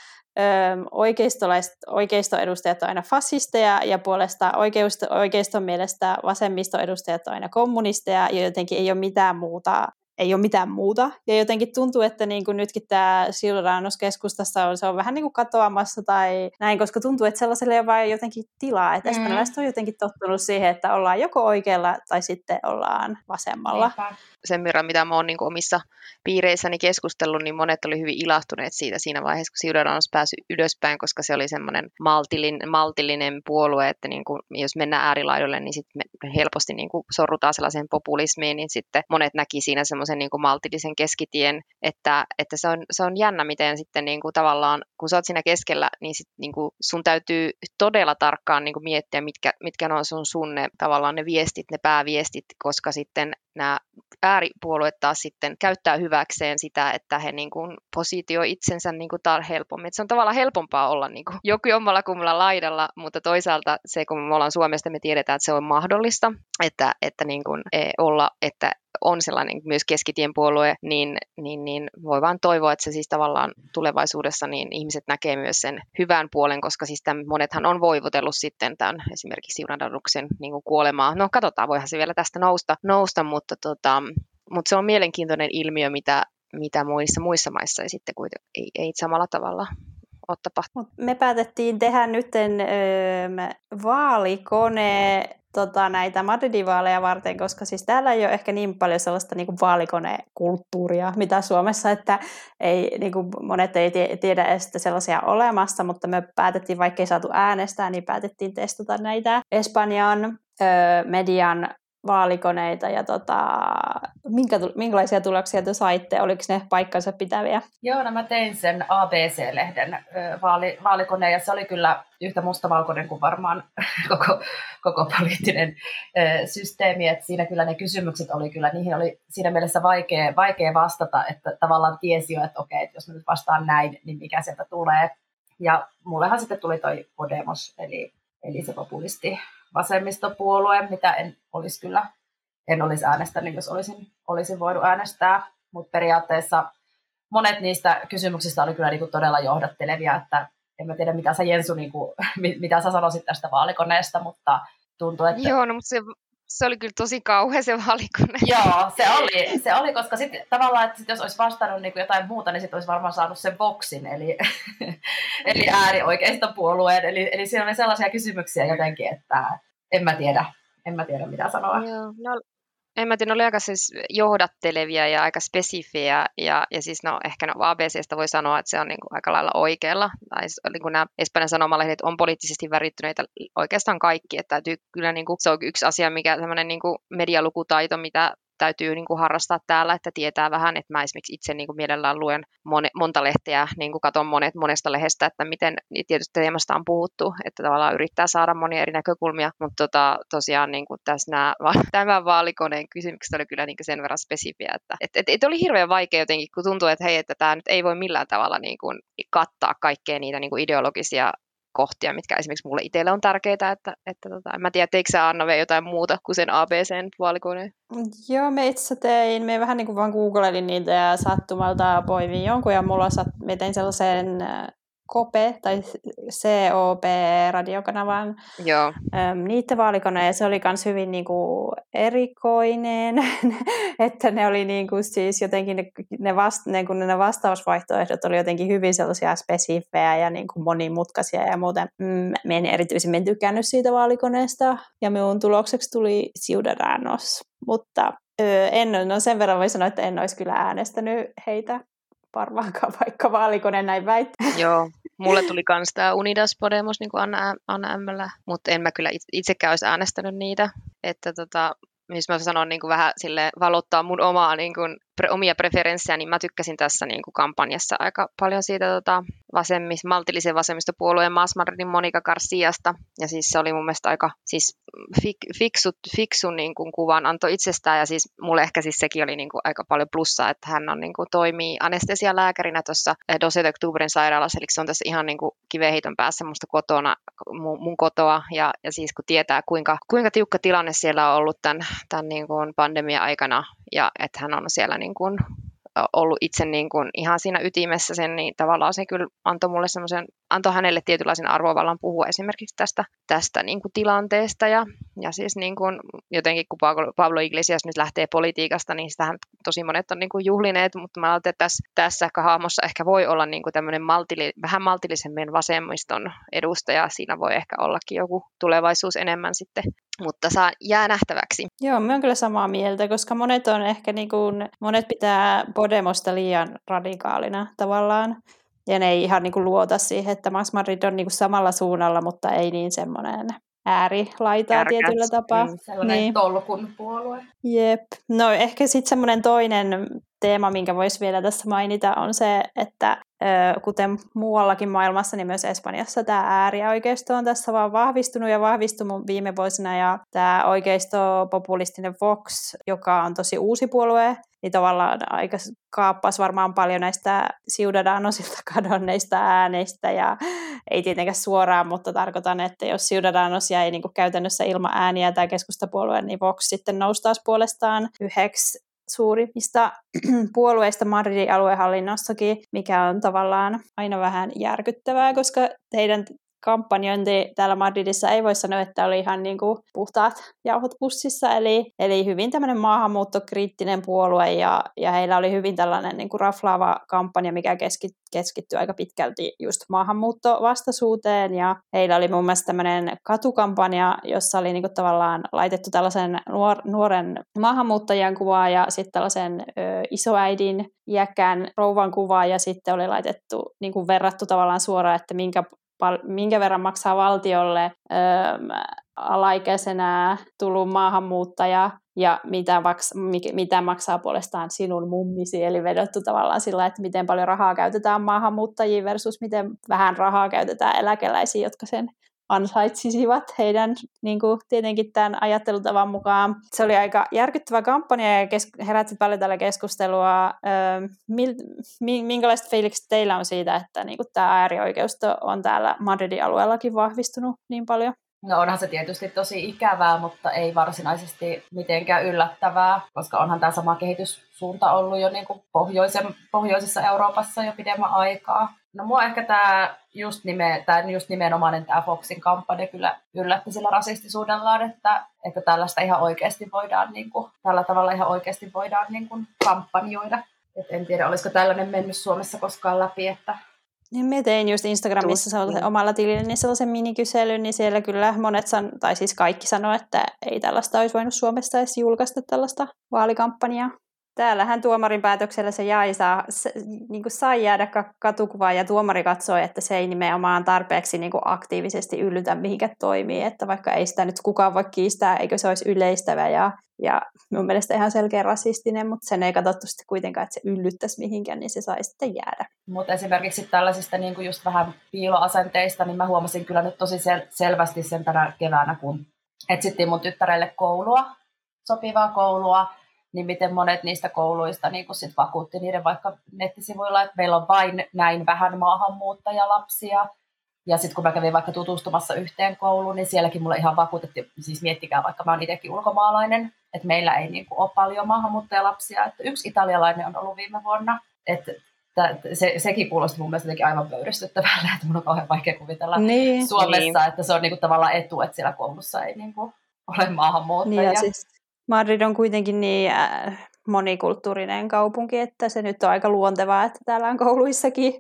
S1: oikeistolaiset, oikeistoedustajat on aina fasisteja ja puolesta oikeisto, oikeiston mielestä vasemmistoedustajat on aina kommunisteja ja jotenkin ei ole mitään muuta ei ole mitään muuta. Ja jotenkin tuntuu, että niin kuin nytkin tämä Silranos keskustassa on, se on vähän niin kuin katoamassa tai näin, koska tuntuu, että sellaiselle ei ole vain jotenkin tilaa. Että mm. espanjalaiset on jotenkin tottunut siihen, että ollaan joko oikealla tai sitten ollaan vasemmalla. Eipä.
S3: Sen verran, mitä mä oon niin omissa piireissäni keskustellut, niin monet oli hyvin ilahtuneet siitä siinä vaiheessa, kun Silranos pääsi ylöspäin, koska se oli semmoinen maltillinen, maltillinen puolue, että niin kuin, jos mennään äärilaidolle, niin sitten me helposti niin kuin sorrutaan sellaiseen populismiin, niin sitten monet näki siinä semmoisen semmoisen niin kuin maltillisen keskitien, että, että se, on, se on jännä, miten sitten niin kuin tavallaan, kun sä oot siinä keskellä, niin, sit, niin kuin sun täytyy todella tarkkaan niin kuin miettiä, mitkä, mitkä on sun, sun ne, tavallaan ne viestit, ne pääviestit, koska sitten nämä ääripuolueet taas sitten käyttää hyväkseen sitä, että he niin kuin positioi itsensä niin kuin tar helpommin. Et se on tavallaan helpompaa olla niin kuin joku jommalla kummalla laidalla, mutta toisaalta se, kun me ollaan Suomesta, me tiedetään, että se on mahdollista, että, että niin kuin, e, olla, että on sellainen myös keskitien puolue, niin, niin, niin voi vaan toivoa, että se siis tavallaan tulevaisuudessa niin ihmiset näkee myös sen hyvän puolen, koska siis tämän, monethan on voivotellut sitten tämän esimerkiksi Siunadaduksen niin kuolemaa. No katsotaan, voihan se vielä tästä nousta, nousta mutta, tota, mutta se on mielenkiintoinen ilmiö, mitä, mitä muissa, muissa maissa ei sitten kuitenkaan, ei, ei samalla tavalla ole tapahtunut.
S1: Me päätettiin tehdä nyt vaalikone tota, näitä Madridin vaaleja varten, koska siis täällä ei ole ehkä niin paljon sellaista niin vaalikonekulttuuria, mitä Suomessa, että ei, niin kuin monet ei tiedä edes sellaisia olemassa, mutta me päätettiin, vaikka ei saatu äänestää, niin päätettiin testata näitä Espanjan ö, median vaalikoneita ja tota, minkä, minkälaisia tuloksia te saitte? Oliko ne paikkansa pitäviä?
S2: Joo, no mä tein sen ABC-lehden vaali, vaalikoneen ja se oli kyllä yhtä mustavalkoinen kuin varmaan koko, koko poliittinen ö, systeemi. Et siinä kyllä ne kysymykset oli kyllä, niihin oli siinä mielessä vaikea, vaikea vastata, että tavallaan tiesi jo, että okei, että jos mä nyt vastaan näin, niin mikä sieltä tulee. Ja mullehan sitten tuli toi Podemos, eli, eli se populisti vasemmistopuolue, mitä en olisi kyllä, en olisi äänestänyt, jos olisin, olisin voinut äänestää. Mutta periaatteessa monet niistä kysymyksistä oli kyllä niinku todella johdattelevia, että en mä tiedä, mitä sä Jensu, niinku, mitä sä sanoisit tästä vaalikoneesta, mutta tuntuu, että...
S3: Joo, no, mutta se se oli kyllä tosi kauhea se valikone.
S2: Joo, se oli, se oli koska sitten tavallaan, että sit jos olisi vastannut niin kuin jotain muuta, niin sitten olisi varmaan saanut sen boksin, eli, eli äärioikeistopuolueen. Eli, eli siinä oli sellaisia kysymyksiä jotenkin, että en mä tiedä, en mä tiedä mitä sanoa.
S3: Joo, no, en mä tiedä, ne oli aika siis johdattelevia ja aika spesifejä, ja, ja siis no ehkä no ABCstä voi sanoa, että se on niin kuin aika lailla oikealla, tai niin kuin nämä Espanjan sanomalehdet on poliittisesti värittyneitä oikeastaan kaikki, että täytyy kyllä niin kuin, se on yksi asia, mikä tämmöinen niin kuin medialukutaito, mitä täytyy niin kuin harrastaa täällä, että tietää vähän, että mä esimerkiksi itse niin kuin mielellään luen mon, monta lehteä, niin kuin katon monet, monesta lehdestä, että miten tietysti teemasta on puhuttu, että tavallaan yrittää saada monia eri näkökulmia, mutta tota, tosiaan niin kuin tässä nämä, tämän vaalikoneen kysymykset oli kyllä niin kuin sen verran spesifiä, että et, et, et oli hirveän vaikea jotenkin, kun tuntuu, että hei, että tämä nyt ei voi millään tavalla niin kuin kattaa kaikkea niitä niin kuin ideologisia kohtia, mitkä esimerkiksi mulle itselle on tärkeitä, että, että tota, en mä tiedä, teikö sä Anna jotain muuta kuin sen ABCn vaalikoneen?
S1: Joo, me itse tein, me vähän niin kuin vaan googleilin niitä ja sattumalta poivin jonkun ja mulla sat, me tein sellaisen KOPE tai COP-radiokanavan
S3: Joo.
S1: niiden vaalikone, ja se oli myös hyvin niin kuin, erikoinen, että ne oli niin kuin, siis jotenkin ne, ne, vast, ne, kun ne vastausvaihtoehdot oli jotenkin hyvin sellaisia spesifejä ja niin kuin monimutkaisia ja muuten mm, me en erityisemmin tykännyt siitä vaalikoneesta. Ja minun tulokseksi tuli Ciudadanos, mutta ö, en, no sen verran voi sanoa, että en olisi kyllä äänestänyt heitä varmaankaan, vaikka vaalikone näin väittää.
S3: Joo, mulle tuli myös tämä Unidas Podemos niin kuin Anna, Anna mutta en mä kyllä itsekään olisi äänestänyt niitä. Että tota, missä mä sanon niin kuin vähän sille valottaa mun omaa niin kuin pre, omia preferenssejä, niin mä tykkäsin tässä niin kuin kampanjassa aika paljon siitä tota, vasemmis, maltillisen vasemmistopuolueen Masmarin Monika Garciasta. Ja siis se oli mun mielestä aika siis fik, fiksut, fiksun niin kuin kuvan antoi itsestään. Ja siis mulle ehkä siis sekin oli niin kuin aika paljon plussaa, että hän on, niin kuin, toimii anestesialääkärinä tuossa Doset Oktubrin sairaalassa. Eli se on tässä ihan niin kuin kiveheiton päässä musta kotona, mun, mun kotoa. Ja, ja siis kun tietää, kuinka, kuinka tiukka tilanne siellä on ollut tämän, tämän niin kuin pandemia-aikana ja että hän on siellä niin kuin ollut itse niin kuin ihan siinä ytimessä sen, niin tavallaan se kyllä antoi mulle semmoisen, antoi hänelle tietynlaisen arvovallan puhua esimerkiksi tästä, tästä niin kuin tilanteesta ja, ja siis niin kuin jotenkin kun Pablo Iglesias nyt lähtee politiikasta, niin sitähän tosi monet on niin kuin juhlineet, mutta mä ajattelin, että tässä, tässä hahmossa ehkä voi olla niin kuin tämmöinen maltili, vähän maltillisemmin vasemmiston edustaja, siinä voi ehkä ollakin joku tulevaisuus enemmän sitten mutta saa jää nähtäväksi.
S1: Joo, mä oon kyllä samaa mieltä, koska monet on ehkä niin kuin, monet pitää Podemosta liian radikaalina tavallaan. Ja ne ei ihan niin kuin luota siihen, että Max Madrid on niin kuin samalla suunnalla, mutta ei niin semmoinen äärilaitaa Kärkäs. tietyllä tapaa. Mm,
S2: sellainen niin. tolkun puolue.
S1: Jep. No ehkä sitten semmoinen toinen teema, minkä voisi vielä tässä mainita, on se, että kuten muuallakin maailmassa, niin myös Espanjassa tämä äärioikeisto on tässä vaan vahvistunut ja vahvistunut viime vuosina. Ja tämä oikeisto-populistinen Vox, joka on tosi uusi puolue, niin tavallaan aika kaappasi varmaan paljon näistä Ciudadanosilta kadonneista ääneistä. Ja ei tietenkään suoraan, mutta tarkoitan, että jos Ciudadanos jäi niin kuin käytännössä ilman ääniä tämä keskustapuolue, niin Vox sitten nousi taas puolestaan yhdeksi suurimmista puolueista Madridin aluehallinnossakin, mikä on tavallaan aina vähän järkyttävää, koska heidän kampanjointi täällä Madridissa ei voi sanoa, että oli ihan niin kuin puhtaat jauhot pussissa, eli, eli hyvin tämmöinen maahanmuuttokriittinen puolue, ja, ja heillä oli hyvin tällainen niin kuin raflaava kampanja, mikä keskittyi aika pitkälti just maahanmuuttovastaisuuteen, ja heillä oli muun muassa tämmöinen katukampanja, jossa oli niin kuin tavallaan laitettu tällaisen nuor- nuoren maahanmuuttajan kuvaa ja sitten tällaisen ö, isoäidin iäkkään rouvan kuvaa, ja sitten oli laitettu niin kuin verrattu tavallaan suoraan, että minkä minkä verran maksaa valtiolle alaikäisenä tullut maahanmuuttaja ja mitä, maks, mitä maksaa puolestaan sinun mummisi, eli vedottu tavallaan sillä, että miten paljon rahaa käytetään maahanmuuttajiin versus miten vähän rahaa käytetään eläkeläisiin, jotka sen ansaitsisivat heidän niin kuin, tietenkin tämän ajattelutavan mukaan. Se oli aika järkyttävä kampanja ja kes- herätti paljon tällä keskustelua. Öö, mil, minkälaiset fiilikset teillä on siitä, että niin kuin, tämä äärioikeusto on täällä Madridin alueellakin vahvistunut niin paljon?
S2: No onhan se tietysti tosi ikävää, mutta ei varsinaisesti mitenkään yllättävää, koska onhan tämä sama kehityssuunta ollut jo niin kuin pohjoisen, pohjoisessa Euroopassa jo pidemmän aikaa. No mua ehkä tämä just, nime, tää just nimenomainen tämä Foxin kampanja kyllä yllätti sillä rasistisuudellaan, että, että tällaista ihan oikeasti voidaan, niin kuin, tällä tavalla ihan oikeasti voidaan niin kuin, kampanjoida. Et en tiedä, olisiko tällainen mennyt Suomessa koskaan läpi, että
S1: niin mä tein just Instagramissa sellaisen omalla tilillä niin sellaisen minikyselyn, niin siellä kyllä monet, san, tai siis kaikki sanoi, että ei tällaista olisi voinut Suomesta edes julkaista tällaista vaalikampanjaa. Täällähän tuomarin päätöksellä se jäi saa, se, niin kuin sai jäädä katukuvaan ja tuomari katsoi, että se ei nimenomaan tarpeeksi niin kuin aktiivisesti yllytä mihinkä toimii, että vaikka ei sitä nyt kukaan voi kiistää, eikö se olisi yleistävä ja, ja mun mielestä ihan selkeä rasistinen, mutta sen ei katsottu sitten kuitenkaan, että se yllyttäisi mihinkään, niin se sai sitten jäädä.
S2: Mutta esimerkiksi tällaisista niin kuin just vähän piiloasenteista, niin mä huomasin kyllä nyt tosi sel- selvästi sen tänä keväänä, kun etsittiin mun tyttärelle koulua, sopivaa koulua, niin miten monet niistä kouluista niin kun sit vakuutti niiden vaikka nettisivuilla, että meillä on vain näin vähän maahanmuuttajalapsia. Ja sitten kun mä kävin vaikka tutustumassa yhteen kouluun, niin sielläkin mulle ihan vakuutettiin, siis miettikää vaikka mä oon itsekin ulkomaalainen, että meillä ei niin kuin, ole paljon maahanmuuttajalapsia. Että yksi italialainen on ollut viime vuonna. Että se, sekin kuulosti mun mielestä aivan pöyristyttävälle, että mun on kauhean vaikea kuvitella niin, Suomessa, niin. että se on niinku tavallaan etu, että siellä koulussa ei niinku ole maahanmuuttajia. Niin, ja siis
S1: Madrid on kuitenkin niin äh, monikulttuurinen kaupunki, että se nyt on aika luontevaa, että täällä on kouluissakin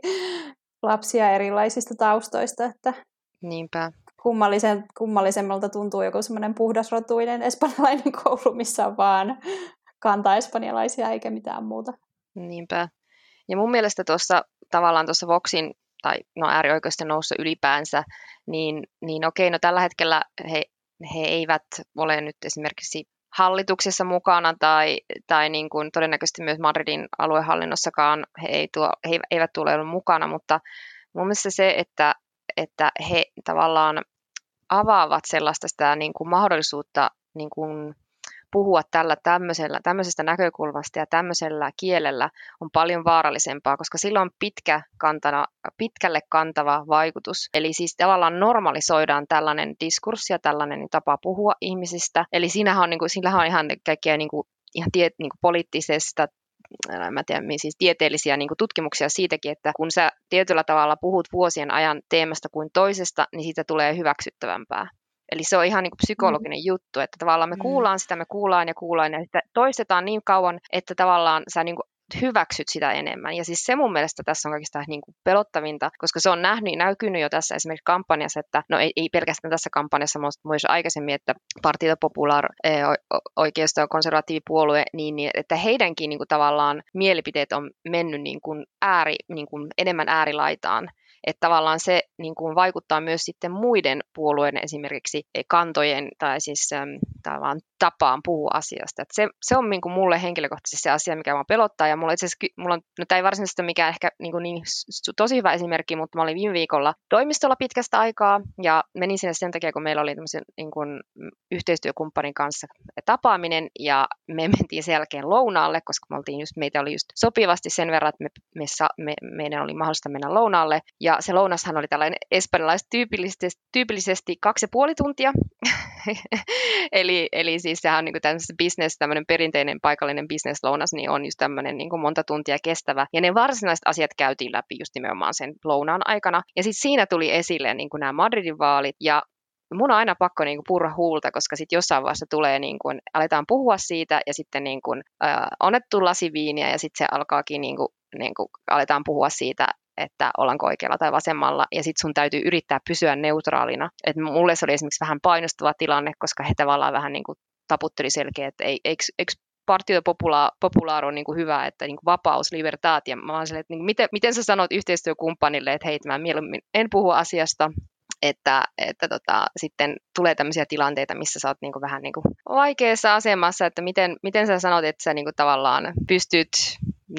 S1: lapsia erilaisista taustoista. Että
S3: Niinpä.
S1: Kummallisen, kummallisemmalta tuntuu joku semmoinen puhdasrotuinen espanjalainen koulu, missä on vaan kanta-espanjalaisia eikä mitään muuta.
S3: Niinpä. Ja mun mielestä tuossa tavallaan tuossa Voxin tai no äärioikeusten noussa ylipäänsä, niin, niin okei, no tällä hetkellä he, he eivät ole nyt esimerkiksi hallituksessa mukana tai, tai niin kuin todennäköisesti myös Madridin aluehallinnossakaan he, ei tuo, he eivät tule olla mukana, mutta mun mielestä se, että, että he tavallaan avaavat sellaista sitä niin kuin mahdollisuutta niin kuin puhua tällä tämmöisellä, tämmöisestä näkökulmasta ja tämmöisellä kielellä on paljon vaarallisempaa, koska sillä on pitkä kantana, pitkälle kantava vaikutus. Eli siis tavallaan normalisoidaan tällainen diskurssi ja tällainen tapa puhua ihmisistä. Eli siinähän on, niin kuin, siinähän on ihan kaikkea niin kuin, ihan tie, niin kuin poliittisesta mä tiedän, siis tieteellisiä niin tutkimuksia siitäkin, että kun sä tietyllä tavalla puhut vuosien ajan teemasta kuin toisesta, niin siitä tulee hyväksyttävämpää. Eli se on ihan niin kuin psykologinen mm. juttu, että tavallaan me mm. kuullaan sitä, me kuullaan ja kuullaan ja sitä toistetaan niin kauan, että tavallaan sä niin kuin hyväksyt sitä enemmän. Ja siis se mun mielestä tässä on kaikista niin kuin pelottavinta, koska se on nähnyt, näkynyt jo tässä esimerkiksi kampanjassa, että no ei, ei pelkästään tässä kampanjassa, mutta myös aikaisemmin, että Partito Popular, eh, oikeisto- ja konservatiivipuolue, niin, niin että heidänkin niin kuin, tavallaan mielipiteet on mennyt niin kuin ääri, niin kuin enemmän äärilaitaan että tavallaan se niin kuin vaikuttaa myös sitten muiden puolueiden esimerkiksi kantojen tai siis tavallaan tapaan puhua asiasta. Et se, se on niin kuin mulle henkilökohtaisesti se asia, mikä mua pelottaa. Ja mulla mulla on, no tämä ei varsinaisesti ole mikään ehkä niin, kuin niin tosi hyvä esimerkki, mutta mä olin viime viikolla toimistolla pitkästä aikaa ja menin sinne sen takia, kun meillä oli niin kuin yhteistyökumppanin kanssa tapaaminen ja me mentiin sen jälkeen lounaalle, koska me oltiin just, meitä oli just sopivasti sen verran, että me, me, me, meidän oli mahdollista mennä lounaalle. Ja se lounashan oli tällainen espanjalais tyypillisesti, tyypillisesti kaksi ja puoli tuntia. eli, eli siis siis sehän on niin kuin business, tämmöinen perinteinen paikallinen business-lounas, niin on just tämmöinen niin monta tuntia kestävä. Ja ne varsinaiset asiat käytiin läpi just nimenomaan sen lounaan aikana. Ja sitten siinä tuli esille niin nämä Madridin vaalit ja mun on aina pakko niin kuin purra huulta, koska sitten jossain vaiheessa tulee, niin kuin, aletaan puhua siitä ja sitten niin kuin, äh, onnettu lasi viiniä ja sitten se alkaakin niin kuin, niin kuin, aletaan puhua siitä, että ollaanko oikealla tai vasemmalla, ja sitten sun täytyy yrittää pysyä neutraalina. Et mulle se oli esimerkiksi vähän painostava tilanne, koska he tavallaan vähän niin kuin taputteli selkeä, että ei, eikö, eikö partio populaar on niin kuin hyvä, että niin kuin vapaus, libertaat, ja mä sille, että niin kuin, miten, miten sä sanot yhteistyökumppanille, että hei, mä mieluummin en puhu asiasta, että, että tota, sitten tulee tämmöisiä tilanteita, missä sä oot niin kuin vähän niin kuin vaikeassa asemassa, että miten, miten sä sanot, että sä niin kuin tavallaan pystyt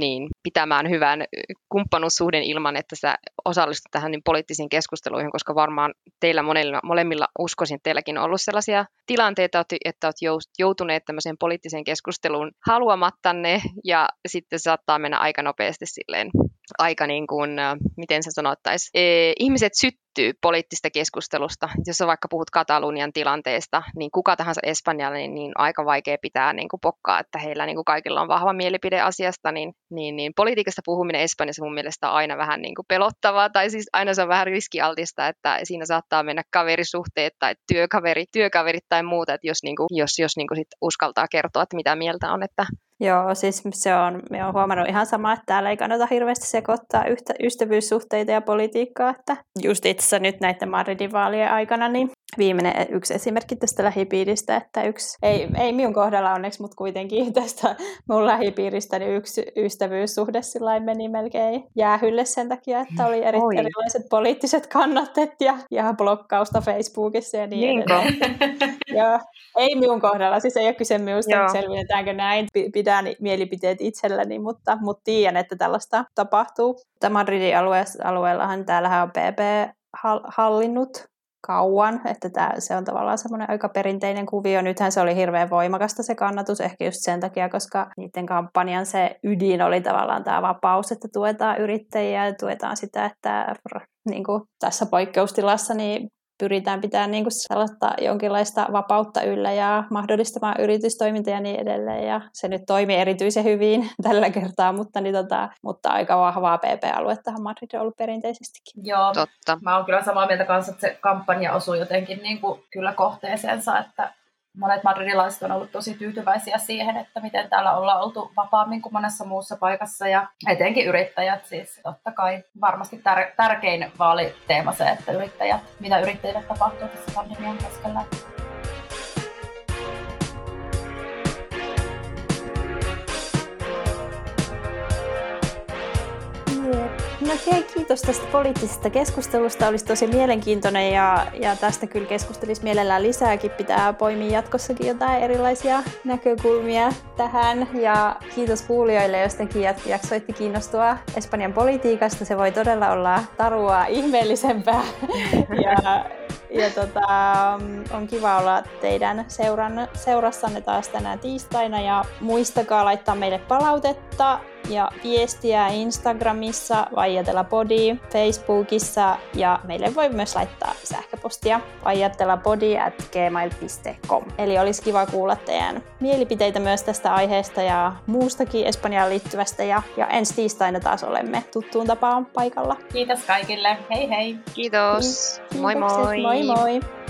S3: niin, pitämään hyvän kumppanuussuhden ilman, että sä osallistut tähän niin poliittisiin keskusteluihin, koska varmaan teillä monella, molemmilla uskoisin, että teilläkin on ollut sellaisia tilanteita, että olet joutuneet tämmöiseen poliittiseen keskusteluun haluamattanne, ja sitten saattaa mennä aika nopeasti silleen aika niin kuin, miten se sanottaisi, e, ihmiset syttyy poliittista keskustelusta. Jos sä vaikka puhut Katalunian tilanteesta, niin kuka tahansa espanjalainen, niin aika vaikea pitää niin kuin pokkaa, että heillä niin kuin kaikilla on vahva mielipide asiasta, niin, niin, niin politiikasta puhuminen Espanjassa mun mielestä on aina vähän niin kuin pelottavaa, tai siis aina se on vähän riskialtista, että siinä saattaa mennä kaverisuhteet tai työkaveri, työkaverit tai muuta, että jos, niin kuin, jos, jos niin kuin sit uskaltaa kertoa, että mitä mieltä on, että
S1: Joo, siis se on, me on huomannut ihan sama, että täällä ei kannata hirveästi sekoittaa yhtä, ystävyyssuhteita ja politiikkaa, että just itse nyt näiden Madridin vaalien aikana, niin viimeinen yksi esimerkki tästä lähipiiristä, että yksi, ei, ei minun kohdalla onneksi, mutta kuitenkin tästä mun lähipiiristä niin yksi ystävyyssuhde sillä meni melkein jäähylle sen takia, että oli eri, erilaiset poliittiset kannatteet ja, ja blokkausta Facebookissa ja niin edelleen. Joo, ei minun kohdalla, siis ei ole kyse minusta, että selviydytäänkö näin, pidän mielipiteet itselläni, mutta, mutta tiedän, että tällaista tapahtuu. Tämä Madridin alue, alueellahan täällähän on PP hallinnut kauan, että tämä, se on tavallaan semmoinen aika perinteinen kuvio. Nythän se oli hirveän voimakasta se kannatus, ehkä just sen takia, koska niiden kampanjan se ydin oli tavallaan tämä vapaus, että tuetaan yrittäjiä ja tuetaan sitä, että niin kuin tässä poikkeustilassa niin pyritään pitämään niin kuin sellaista jonkinlaista vapautta yllä ja mahdollistamaan yritystoimintaa ja niin edelleen. Ja se nyt toimii erityisen hyvin tällä kertaa, mutta, niin tota, mutta aika vahvaa PP-aluettahan Madrid on ollut perinteisestikin.
S2: Joo, Totta. mä oon kyllä samaa mieltä kanssa, että se kampanja osuu jotenkin niin kuin kyllä kohteeseensa, että monet madridilaiset on ollut tosi tyytyväisiä siihen, että miten täällä ollaan oltu vapaammin kuin monessa muussa paikassa ja etenkin yrittäjät siis totta kai varmasti tär- tärkein vaaliteema se, että yrittäjät, mitä yrittäjille tapahtuu tässä pandemian keskellä.
S1: Kiitos tästä poliittisesta keskustelusta. Olisi tosi mielenkiintoinen ja, ja tästä kyllä keskustelisi mielellään lisääkin. Pitää poimia jatkossakin jotain erilaisia näkökulmia tähän. Ja kiitos kuulijoille, jos tekin jaksoitte kiinnostua Espanjan politiikasta. Se voi todella olla tarua ihmeellisempää. ja, ja tota, on kiva olla teidän seuran, seurassanne taas tänään tiistaina. Ja muistakaa laittaa meille palautetta ja viestiä Instagramissa, Vaijatella Body, Facebookissa ja meille voi myös laittaa sähköpostia vaijatelabody at gmail.com. Eli olisi kiva kuulla teidän mielipiteitä myös tästä aiheesta ja muustakin Espanjaan liittyvästä ja, ja ensi tiistaina taas olemme tuttuun tapaan paikalla.
S2: Kiitos kaikille. Hei hei.
S3: Kiitos. Moi moi.
S1: Moi moi.